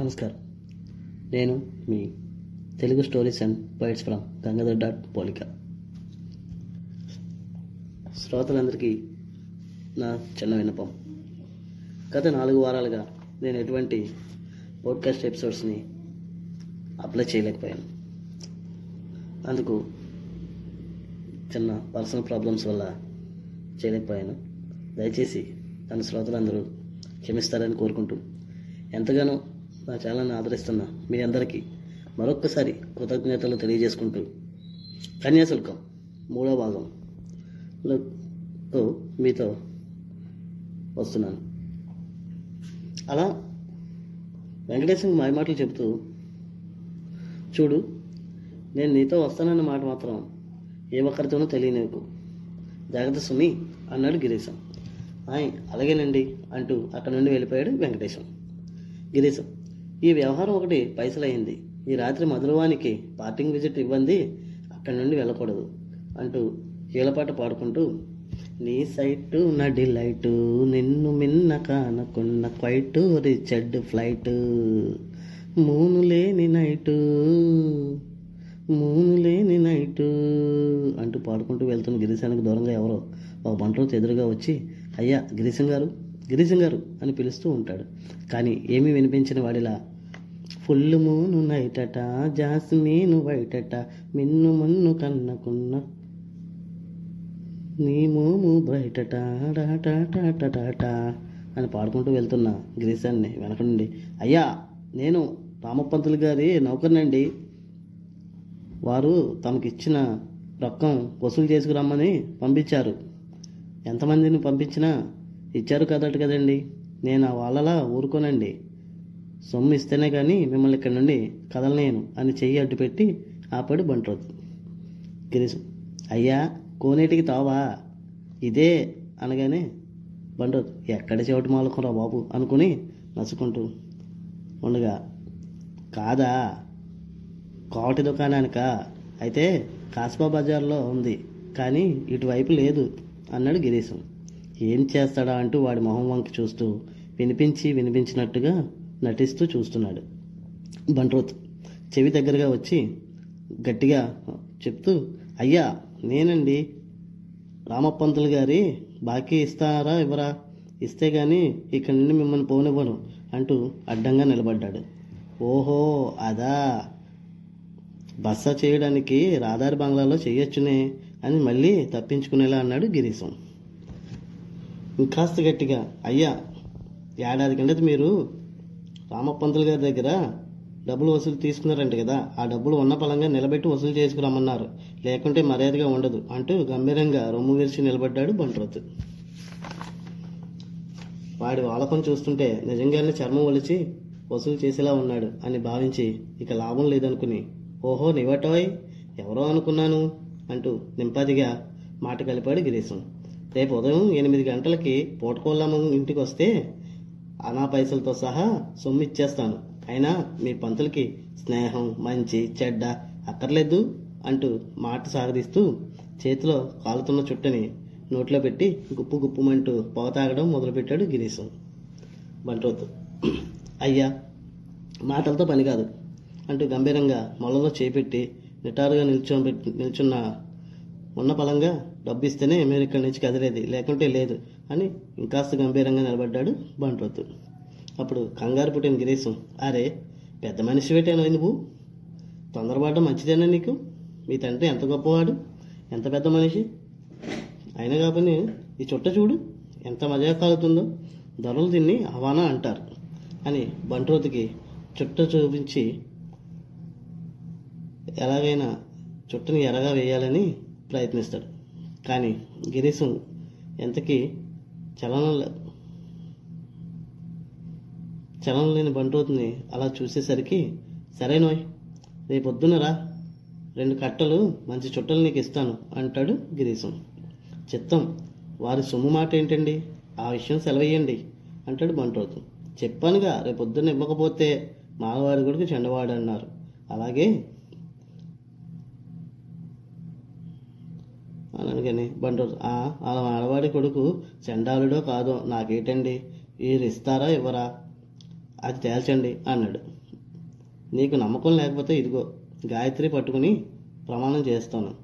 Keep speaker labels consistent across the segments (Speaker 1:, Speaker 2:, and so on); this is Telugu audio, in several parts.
Speaker 1: నమస్కారం. నేను మీ Telugu stories and poets from Gangadhar dot పోలిక. శ్రోతలందరికీ నా చిన్న విన్నపం. గత నాలుగు వారాలుగా నేను ఎటువంటి పోడ్కాస్ట్ ఎపిసోడ్స్ని అప్లై చేయలేకపోయాను. అందుకు చిన్న పర్సనల్ ప్రాబ్లమ్స్ వల్ల చేయలేకపోయాను. దయచేసి తన శ్రోతలందరూ క్షమిస్తారని కోరుకుంటూ ఎంతగానో నా ఛానల్ని ఆదరిస్తున్న మీ అందరికీ మరొక్కసారి కృతజ్ఞతలు తెలియజేసుకుంటూ కన్యాశుల్కం మూడో భాగంలో మీతో వస్తున్నాను. అలా వెంకటేశ్వర మాయ మాటలు చెబుతూ చూడు నేను నీతో వస్తానన్న మాట మాత్రం ఏ ఒక్కరితోనూ తెలియనివ్వకు. జాగ్రత్త సుమి అన్నాడు గిరీశం. ఆయ్ అలాగేనండి అంటూ అక్కడ నుండి వెళ్ళిపోయాడు వెంకటేశం. గిరీశం ఈ వ్యవహారం ఒకటి పైసలయ్యింది. ఈ రాత్రి మధురవానికి పార్టింగ్ విజిట్ ఇవ్వండి అక్కడి నుండి వెళ్ళకూడదు అంటూ ఈలపాట పాడుకుంటూ నీ సైటు నా డిలైటు నిన్ను మిన్న కానకున్న క్వైటు రిచర్డ్ ఫ్లైట్ మూను లేని నైటు మూను లేని నైటు అంటూ పాడుకుంటూ వెళ్తున్న గిరిశానికి దూరంగా ఎవరో ఒక బంటరోతు ఎదురుగా వచ్చి అయ్యా గిరీశం గారు గిరిశం గారు అని పిలుస్తూ ఉంటాడు. కానీ ఏమీ వినిపించిన వాడిలా ఫుల్ మూను నైటట జాస్మీను వైటట మిన్ను మున్ను కన్నకున్న నీ మోము బ్రైటట టాటాటాటాట అని పాడుకుంటూ వెళ్తున్నా గిరీశాన్ని వెనక నుండి. అయ్యా నేను రామపంతులు గారి నౌకర్నండి. వారు తమకిచ్చిన రొక్కం వసూలు చేసుకురమ్మని పంపించారు. ఎంతమందిని పంపించినా ఇచ్చారు కదట కదండి. నేను ఆ వాళ్ళలా ఊరుకోనండి. సొమ్ము ఇస్తేనే కానీ మిమ్మల్ని ఇక్కడ నుండి కదలనేను అని చెయ్యి అడ్డు పెట్టి ఆపాడు బంట్రోతు. గిరీశం అయ్యా కోనేటికి తావా? ఇదే అనగానే బంట్రోతు ఎక్కడ చెవిటి మాలకురా బాబు? అనుకుని నచ్చుకుంటూ ఉండగా కాదా? కోటి దుకాణానిక? అయితే కాస్బా బజార్లో ఉంది కానీ ఇటువైపు లేదు అన్నాడు గిరీశం. ఏం చేస్తాడా అంటూ వాడి మొహం వంక చూస్తూ వినిపించి వినిపించినట్టుగా నటిస్తూ చూస్తున్నాడు. బంట్రోత్ చెవి దగ్గరగా వచ్చి గట్టిగా చెప్తూ అయ్యా నేనండి. రామపంతులు గారి బాకీ ఇస్తారా ఇవ్వరా? ఇస్తే కానీ ఇక్కడి నుండి మిమ్మల్ని పోనివ్వను అంటూ అడ్డంగా నిలబడ్డాడు. ఓహో అదా. బస్స చేయడానికి రాదారి బంగ్లాలో చేయొచ్చునే అని మళ్ళీ తప్పించుకునేలా అన్నాడు గిరీశం. ఇంకాస్త గట్టిగా అయ్యా ఏడాది కిందట మీరు రామపంతులు గారి దగ్గర డబ్బులు వసూలు తీసుకున్నారంట కదా. ఆ డబ్బులు ఉన్న పలంగా నిలబెట్టి వసూలు చేసుకురమ్మన్నారు. లేకుంటే మర్యాదగా ఉండదు అంటూ గంభీరంగా రొమ్ము విరిచి నిలబడ్డాడు బంట్రోత్ వాడి వాలకం చూస్తుంటే నిజంగానే చర్మం ఒలిచి వసూలు చేసేలా ఉన్నాడు అని భావించి ఇక లాభం లేదనుకుని ఓహో నివటోయ్ ఎవరో అనుకున్నాను అంటూ నింపాదిగా మాట కలిపాడు గిరీశం. రేపు ఉదయం ఎనిమిది గంటలకి పూటకోళ్ళమ్మ ఇంటికి వస్తే అనా పైసలతో సహా సొమ్ము ఇచ్చేస్తాను అయినా మీ పంతులకి స్నేహం మంచి చెడ్డ అక్కర్లేదు అంటూ మాట సాగదీస్తూ చేతిలో కాలుతున్న చుట్టని నోట్లో పెట్టి గుప్పు గుప్పుమంటూ పొగ తాగడం మొదలుపెట్టాడు గిరీశం. బంట్రోతు. అయ్యా మాటలతో పని కాదు అంటూ గంభీరంగా మొలలో చేపెట్టి నిటారుగా నిల్చో నిల్చున్న ఉన్న బలంగా డబ్బు ఇస్తేనే మీరు ఇక్కడి నుంచి కదిలేది. లేకుంటే లేదు. అని ఇంకాస్త గంభీరంగా నిలబడ్డాడు బంట్రోతు. అప్పుడు కంగారు పుట్టిన గిరీశం అరే పెద్ద మనిషి పెట్టాను నువ్వు? తొందరపడడం మంచిదేనా నీకు? మీ తండ్రి ఎంత గొప్పవాడు? ఎంత పెద్ద మనిషి? అయినా కాబట్టి ఈ చుట్ట చూడు ఎంత మజా కాలుతుందో దొరలు తిని హవానా అంటారు అని బంట్రోతుకి చుట్ట చూపించి ఎలాగైనా చుట్టని ఎరగా వేయాలని ప్రయత్నిస్తాడు. కానీ గిరీశం ఎంతకీ చలనం లేదు. చలనం లేని బంట్రోతుని అలా చూసేసరికి సరేనోయ్ రేపొద్దున రా. రెండు కట్టలు మంచి చుట్టలు నీకు ఇస్తాను అంటాడు గిరీశం. చిత్తం వారి సొమ్ము మాట ఏంటండి? ఆ విషయం సెలవేయండి అంటాడు బంటోతు. చెప్పానుగా రేపొద్దున ఇవ్వకపోతే మాలవారి గుడికి చెండవాడు అన్నారు అలాగే అందుకని. బండూరు వాళ్ళ ఆడవాడి కొడుకు చెండాలుడో కాదో నాకేటండి? వీరు ఇస్తారా ఇవ్వరా? అది తేల్చండి అన్నాడు. నీకు నమ్మకం లేకపోతే ఇదిగో గాయత్రి పట్టుకుని ప్రమాణం చేస్తాను.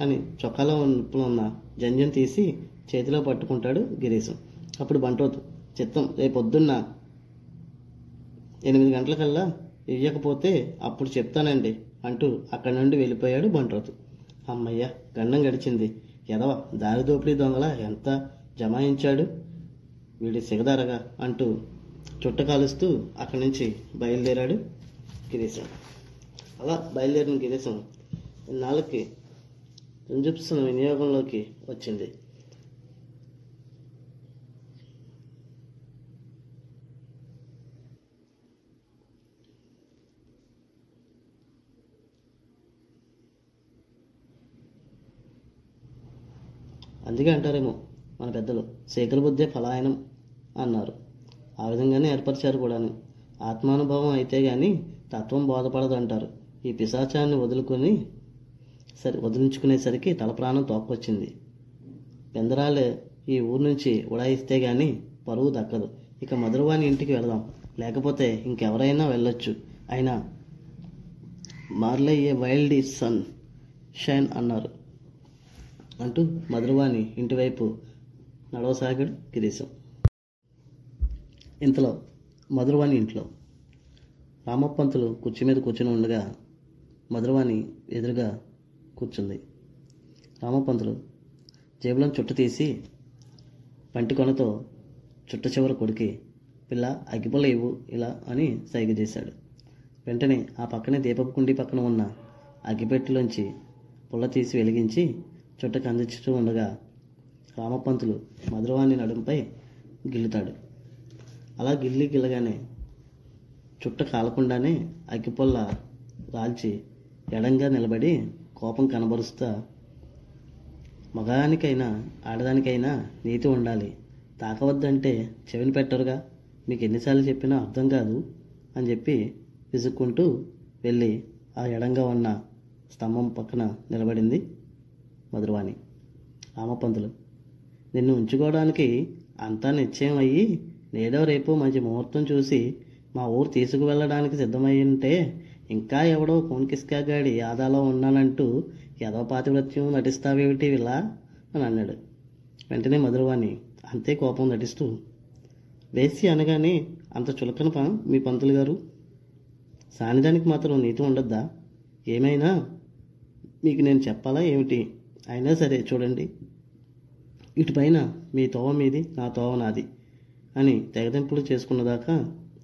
Speaker 1: అని చొక్కాలో ఇప్పుడు ఉన్న జంజం తీసి చేతిలో పట్టుకుంటాడు గిరీశం. అప్పుడు బంటోతు చిత్తం రేపొద్దున్న ఎనిమిది గంటలకల్లా ఇవ్వకపోతే అప్పుడు చెప్తానండి అంటూ అక్కడి నుండి వెళ్ళిపోయాడు బంట్రోతు. అమ్మయ్య గండం గడిచింది. ఎదవ దారి దోపిడీ దొంగల ఎంత జమాయించాడు? వీడి సిగదారగా అంటూ చుట్ట కాలుస్తూ అక్కడి నుంచి బయలుదేరాడు గిరీశం. అలా బయలుదేరిన గిరీశం ఇన్నాళ్ళకి రుంజుప్సన వినియోగంలోకి వచ్చింది. అందుకే అంటారేమో మన పెద్దలు. శేఖర బుద్ధే ఫలాయనం అన్నారు. ఆ విధంగానే ఏర్పరిచారు కూడాను. ఆత్మానుభవం అయితే కానీ తత్వం బోధపడదు అంటారు ఈ పిశాచాన్ని వదులుకొని సరి వదిలించుకునేసరికి తల ప్రాణం తోక్కొచ్చింది. పెందరాలే ఈ ఊరు నుంచి ఉడాయిస్తే కానీ పరువు దక్కదు. ఇక మధురవాణి ఇంటికి వెళదాం. లేకపోతే ఇంకెవరైనా వెళ్ళొచ్చు. అయినా మార్లయ్యే వైల్డ్ ఈజ్ సన్ షైన్ అన్నారు. అంటూ మధురవాణి ఇంటివైపు నడవసాగాడు గిరీశం. ఇంతలో మధురవాణి ఇంట్లో రామప్పంతులు కుర్చీ మీద కూర్చుని ఉండగా మధురవాణి ఎదురుగా కూర్చుంది. రామప్పంతులు జేబులను చుట్ట తీసి పంటికొనతో చుట్ట చివర కొడికి పిల్ల అగ్గిపొలేవు ఇలా అని సైగ చేశాడు. వెంటనే ఆ పక్కనే దీపపు కుండి పక్కన ఉన్న అగ్గిపెట్టెలోంచి పుల్ల తీసి వెలిగించి చుట్టకు అందించుతూ ఉండగా రామపంతులు మధురవాణి నడుంపై గిల్లుతాడు. అలా గిల్లి గిల్లగానే చుట్ట కాలకుండానే అగ్గిపుల్ల రాల్చి ఎడంగా నిలబడి కోపం కనబరుస్తా మగానికైనా ఆడదానికైనా నీతి ఉండాలి. తాకవద్దంటే చెవిని పెట్టరుగా. మీకు ఎన్నిసార్లు చెప్పినా అర్థం కాదు అని చెప్పి విసుక్కుంటూ వెళ్ళి ఆ ఎడంగా ఉన్న స్తంభం పక్కన నిలబడింది. మధురవాణి. రామపంతులు నిన్ను ఉంచుకోవడానికి అంతా నిశ్చయం అయ్యి నేడో రేపు మంచి ముహూర్తం చూసి మా ఊరు తీసుకువెళ్ళడానికి సిద్ధమయ్యుంటే ఉంటే ఇంకా ఎవడో కోన్కిస్కాగాడి ఆదాలో ఉన్నానంటూ ఏదో పాతివ్రత్యం నటిస్తావేమిటి ఇలా అని అన్నాడు. వెంటనే మధురవాణి అంతే కోపం నటిస్తూ వేసి అనగానే అంత చులకనప మీ పంతులు గారు. సానిదానికి మాత్రం నీతి ఉండొద్దా? ఏమైనా? మీకు నేను చెప్పాలా ఏమిటి? అయినా సరే చూడండి ఇటుపైన మీ తోవ మీది నా తోవ నాది అని తెగదింపులు చేసుకున్నదాకా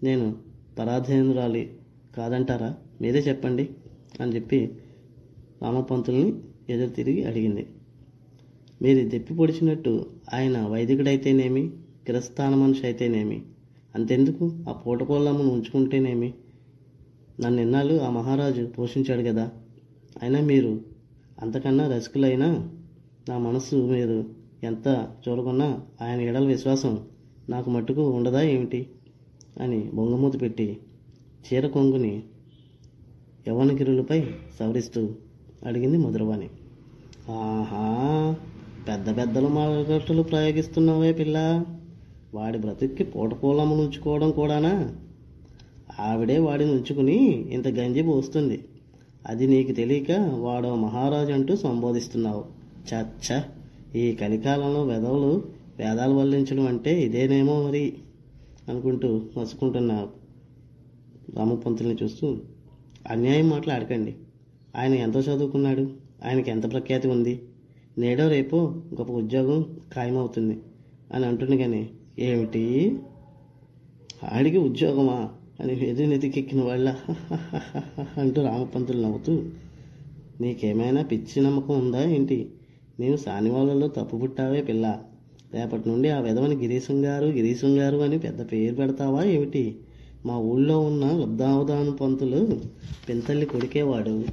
Speaker 1: నేను పరాధీనురాలి కాదంటారా? మీరే చెప్పండి అని చెప్పి రామపంతుల్ని ఎదురు తిరిగి అడిగింది. మీరు దెప్పి పొడిచినట్టు ఆయన వైదికుడైతేనేమి కిరస్థాన మనిషి అయితేనేమి అంతెందుకు? ఆ పూటకోళ్ళమ్మను ఉంచుకుంటేనేమి? నన్ను ఎన్నాళ్ళు ఆ మహారాజు పోషించాడు కదా అయినా మీరు అంతకన్నా రసికులైన నా మనసు మీరు ఎంత చూడకున్నా ఆయన ఎడల విశ్వాసం నాకు మట్టుకు ఉండదా ఏమిటి? అని బొంగమూత పెట్టి చీర కొంగుని యవనగిరులపై సవరిస్తూ అడిగింది మధురవాణి ఆహా పెద్ద పెద్దలు మాటలు ప్రయోగిస్తున్నావే పిల్ల. వాడి బ్రతుక్కి పూటపూలమ్మ ఉంచుకోవడం కూడానా? ఆవిడే వాడిని ఉంచుకుని ఇంత గంజి పోస్తుంది. అది నీకు తెలియక వాడో మహారాజు అంటూ సంబోధిస్తున్నావు. చచ్చ ఈ కలికాలంలో వెధవులు వేదాలు వల్లించడం అంటే ఇదేనేమో మరి అనుకుంటూ మసుకుంటున్న రామపంతుల్ని చూస్తూ అన్యాయం మాట్లాడకండి. ఆయన ఎంత చదువుకున్నాడు. ఆయనకి ఎంత ప్రఖ్యాతి ఉంది? నేడో రేపో గొప్ప ఉద్యోగం ఖాయమవుతుంది అని అంటుండే కానీ ఏమిటి? ఆడికి ఉద్యోగమా? అని ఎదురు వాళ్ళ అంటూ రామపంతులు నవ్వుతూ నీకేమైనా పిచ్చి నమ్మకం ఉందా ఏంటి? నీవు సానివాళ్ళలో తప్పు పుట్టావే పిల్ల. రేపటి నుండి ఆ విధవని గిరీశం గారు గిరీశం గారు అని పెద్ద పేరు పెడతావా ఏమిటి? మా ఊళ్ళో ఉన్న లబ్ధావధాన పంతులు పింతల్ని కొడికేవాడు.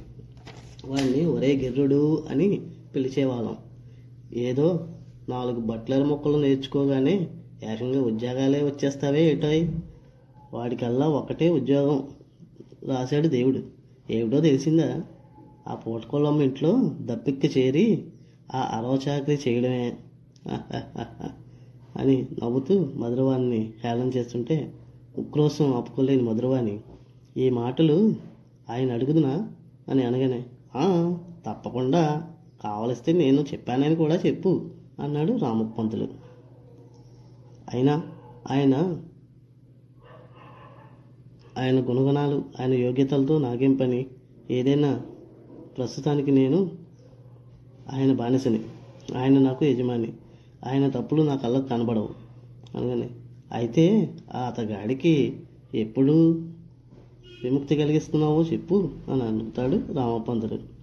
Speaker 1: వాడిని ఒరే గిర్రుడు అని పిలిచేవాళ్ళం. ఏదో నాలుగు బట్లర్ మొక్కలు నేర్చుకోగానే ఏకంగా ఉద్యోగాలే వచ్చేస్తావే ఏటోయ్? వాడికల్లా ఒకటే ఉద్యోగం రాశాడు దేవుడు. ఏమిటో తెలిసిందా? ఆ పూటకొల్లమ్మ ఇంట్లో దప్పిక్కి చేరి ఆ అరవచాకరి చేయడమే. అని నవ్వుతూ మధురవాణిని హేళన చేస్తుంటే ఉక్రోసం ఆపుకోలేని మధురవాణి ఈ మాటలు ఆయన అడుగుదునా? అని అనగానే తప్పకుండా. కావలిస్తే నేను చెప్పానని కూడా చెప్పు అన్నాడు రామప్పంతులు. అయినా ఆయన ఆయన గుణగణాలు ఆయన యోగ్యతలతో నాకేం పని ఏదైనా ప్రస్తుతానికి నేను ఆయన బానిసని. ఆయన నాకు యజమాని. ఆయన తప్పులు నా కళ్ళకు కనబడవు. అనగానే అయితే ఆ అతగాడికి ఎప్పుడు విముక్తి కలిగిస్తున్నావో చెప్పు అని అడుగుతాడు రామపంతుడు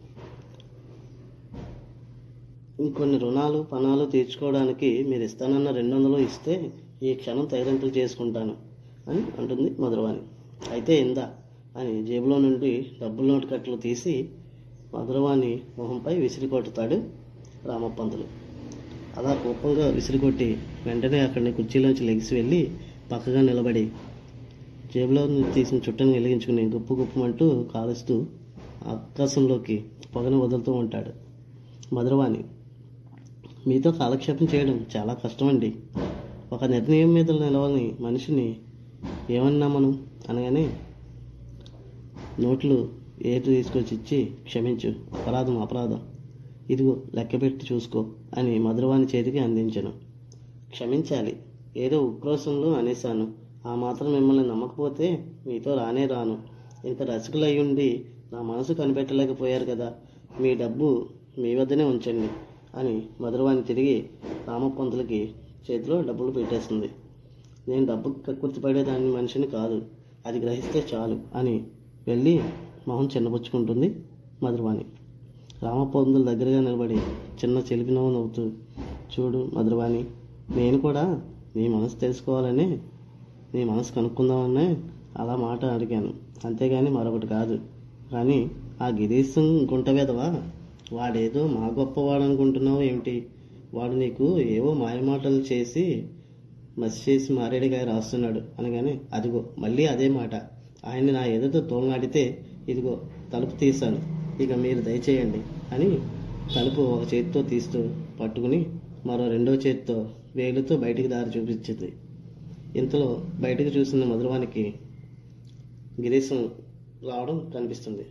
Speaker 1: ఇంకొన్ని రుణాలు పణాలు తీర్చుకోవడానికి మీరు ఇస్తానన్న రెండు వందలు ఇస్తే ఈ క్షణం తగిలింపులు చేసుకుంటాను అని అంటుంది మధురవాణి. అయితే ఇందా. అని జేబులో నుండి డబ్బుల నోటు కట్టలు తీసి మధురవాణి మొహంపై విసిరి కొట్టుతాడు రామపంతులు అలా కోపంగా విసిరికొట్టి వెంటనే అక్కడిని కుర్చీలోంచి లెగిసి వెళ్ళి పక్కగా నిలబడి జేబులో నుంచి తీసిన చుట్టను వెలిగించుకుని గుప్పు గుప్పమంటూ కాలుస్తూ ఆకాశంలోకి పొగను వదులుతూ ఉంటాడు మధురవాణి. మీతో కాలక్షేపం చేయడం చాలా కష్టం అండి ఒక నిర్ణయం మీద నిలవని మనిషిని ఏమన్నా మనం అనగానే నోట్లు ఏటు తీసుకొచ్చి ఇచ్చి క్షమించు. అపరాధం అపరాధం. ఇదిగో లెక్క పెట్టి చూసుకో అని మధురవాణి చేతికి అందించను. క్షమించాలి. ఏదో ఉక్రోషంలో అనేశాను. ఆ మాత్రం మిమ్మల్ని నమ్మకపోతే మీతో రానే రాను. ఇంత రసికులయ్యుండి నా మనసు కనిపెట్టలేకపోయారు కదా. మీ డబ్బు మీ వద్దనే ఉంచండి అని మధురవాణి తిరిగి రామపంతులకి చేతిలో డబ్బులు పెట్టేస్తుంది నేను డబ్బు కక్కుర్తిపడేదాన్ని మనిషిని కాదు. అది గ్రహిస్తే చాలు అని వెళ్ళి మొహం చిన్నపుచ్చుకుంటుంది మధురవాణి. రామపంతుల దగ్గరగా నిలబడి చిన్న చెలిపి నవ్వు నవ్వుతూ చూడు మధురవాణి నేను కూడా నీ మనసు తెలుసుకోవాలని నీ మనసు కనుక్కుందామనే అలా మాట అడిగాను. అంతేగాని మరొకటి కాదు. కానీ ఆ గిరీశం గుంట వెదవా వాడేదో మా గొప్పవాడు అనుకుంటున్నావు ఏమిటి? వాడు నీకు ఏవో మాయమాటలు చేసి మసి చేసి మారేడుగా రాస్తున్నాడు అనగానే అదిగో మళ్ళీ అదే మాట. ఆయన్ని నా ఎదుట తోలనాడితే ఇదిగో తలుపు తీశాను. ఇక మీరు దయచేయండి అని తలుపు ఒక చేతితో తీస్తూ పట్టుకుని మరో రెండో చేతితో వేలుతో బయటికి దారి చూపించింది. ఇంతలో బయటకు చూసిన మధురవానికి గిరీశం రావడం కనిపిస్తుంది.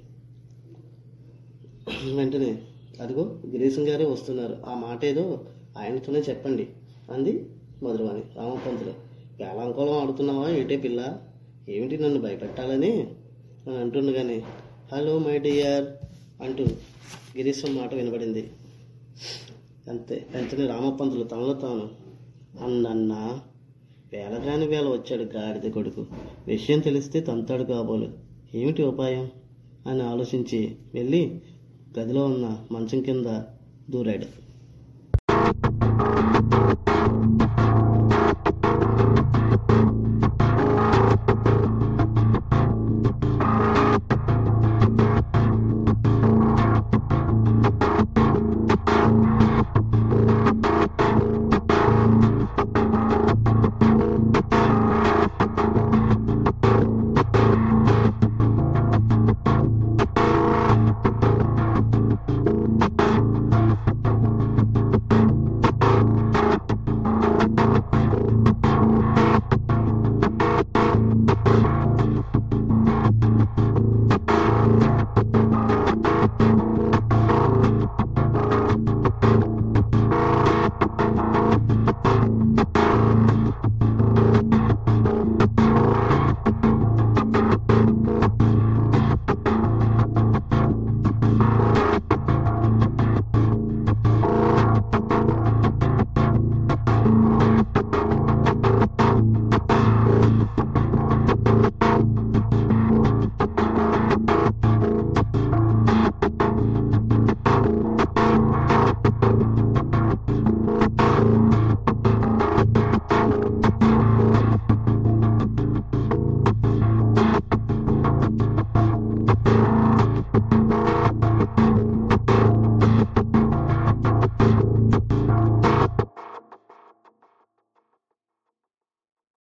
Speaker 1: వెంటనే అదిగో గిరీశం గారే వస్తున్నారు. ఆ మాట ఏదో ఆయనతోనే చెప్పండి అంది. మధురవాణి. రామపంతులు వేళాంకోళం ఆడుతున్నావా ఏటే పిల్ల? ఏమిటి నన్ను భయపెట్టాలని? అని అంటుండగానే హలో మై డియర్ అంటూ గిరీశం మాట వినబడింది. అంతే వెంటనే రామపంతులు తనలో తాను అన్నన్న వేలగాని వేల వచ్చాడు గాడిద కొడుకు. విషయం తెలిస్తే తంతాడు కాబోలు. ఏమిటి ఉపాయం? అని ఆలోచించి వెళ్ళి గదిలో ఉన్న మంచం కింద దూరాడు.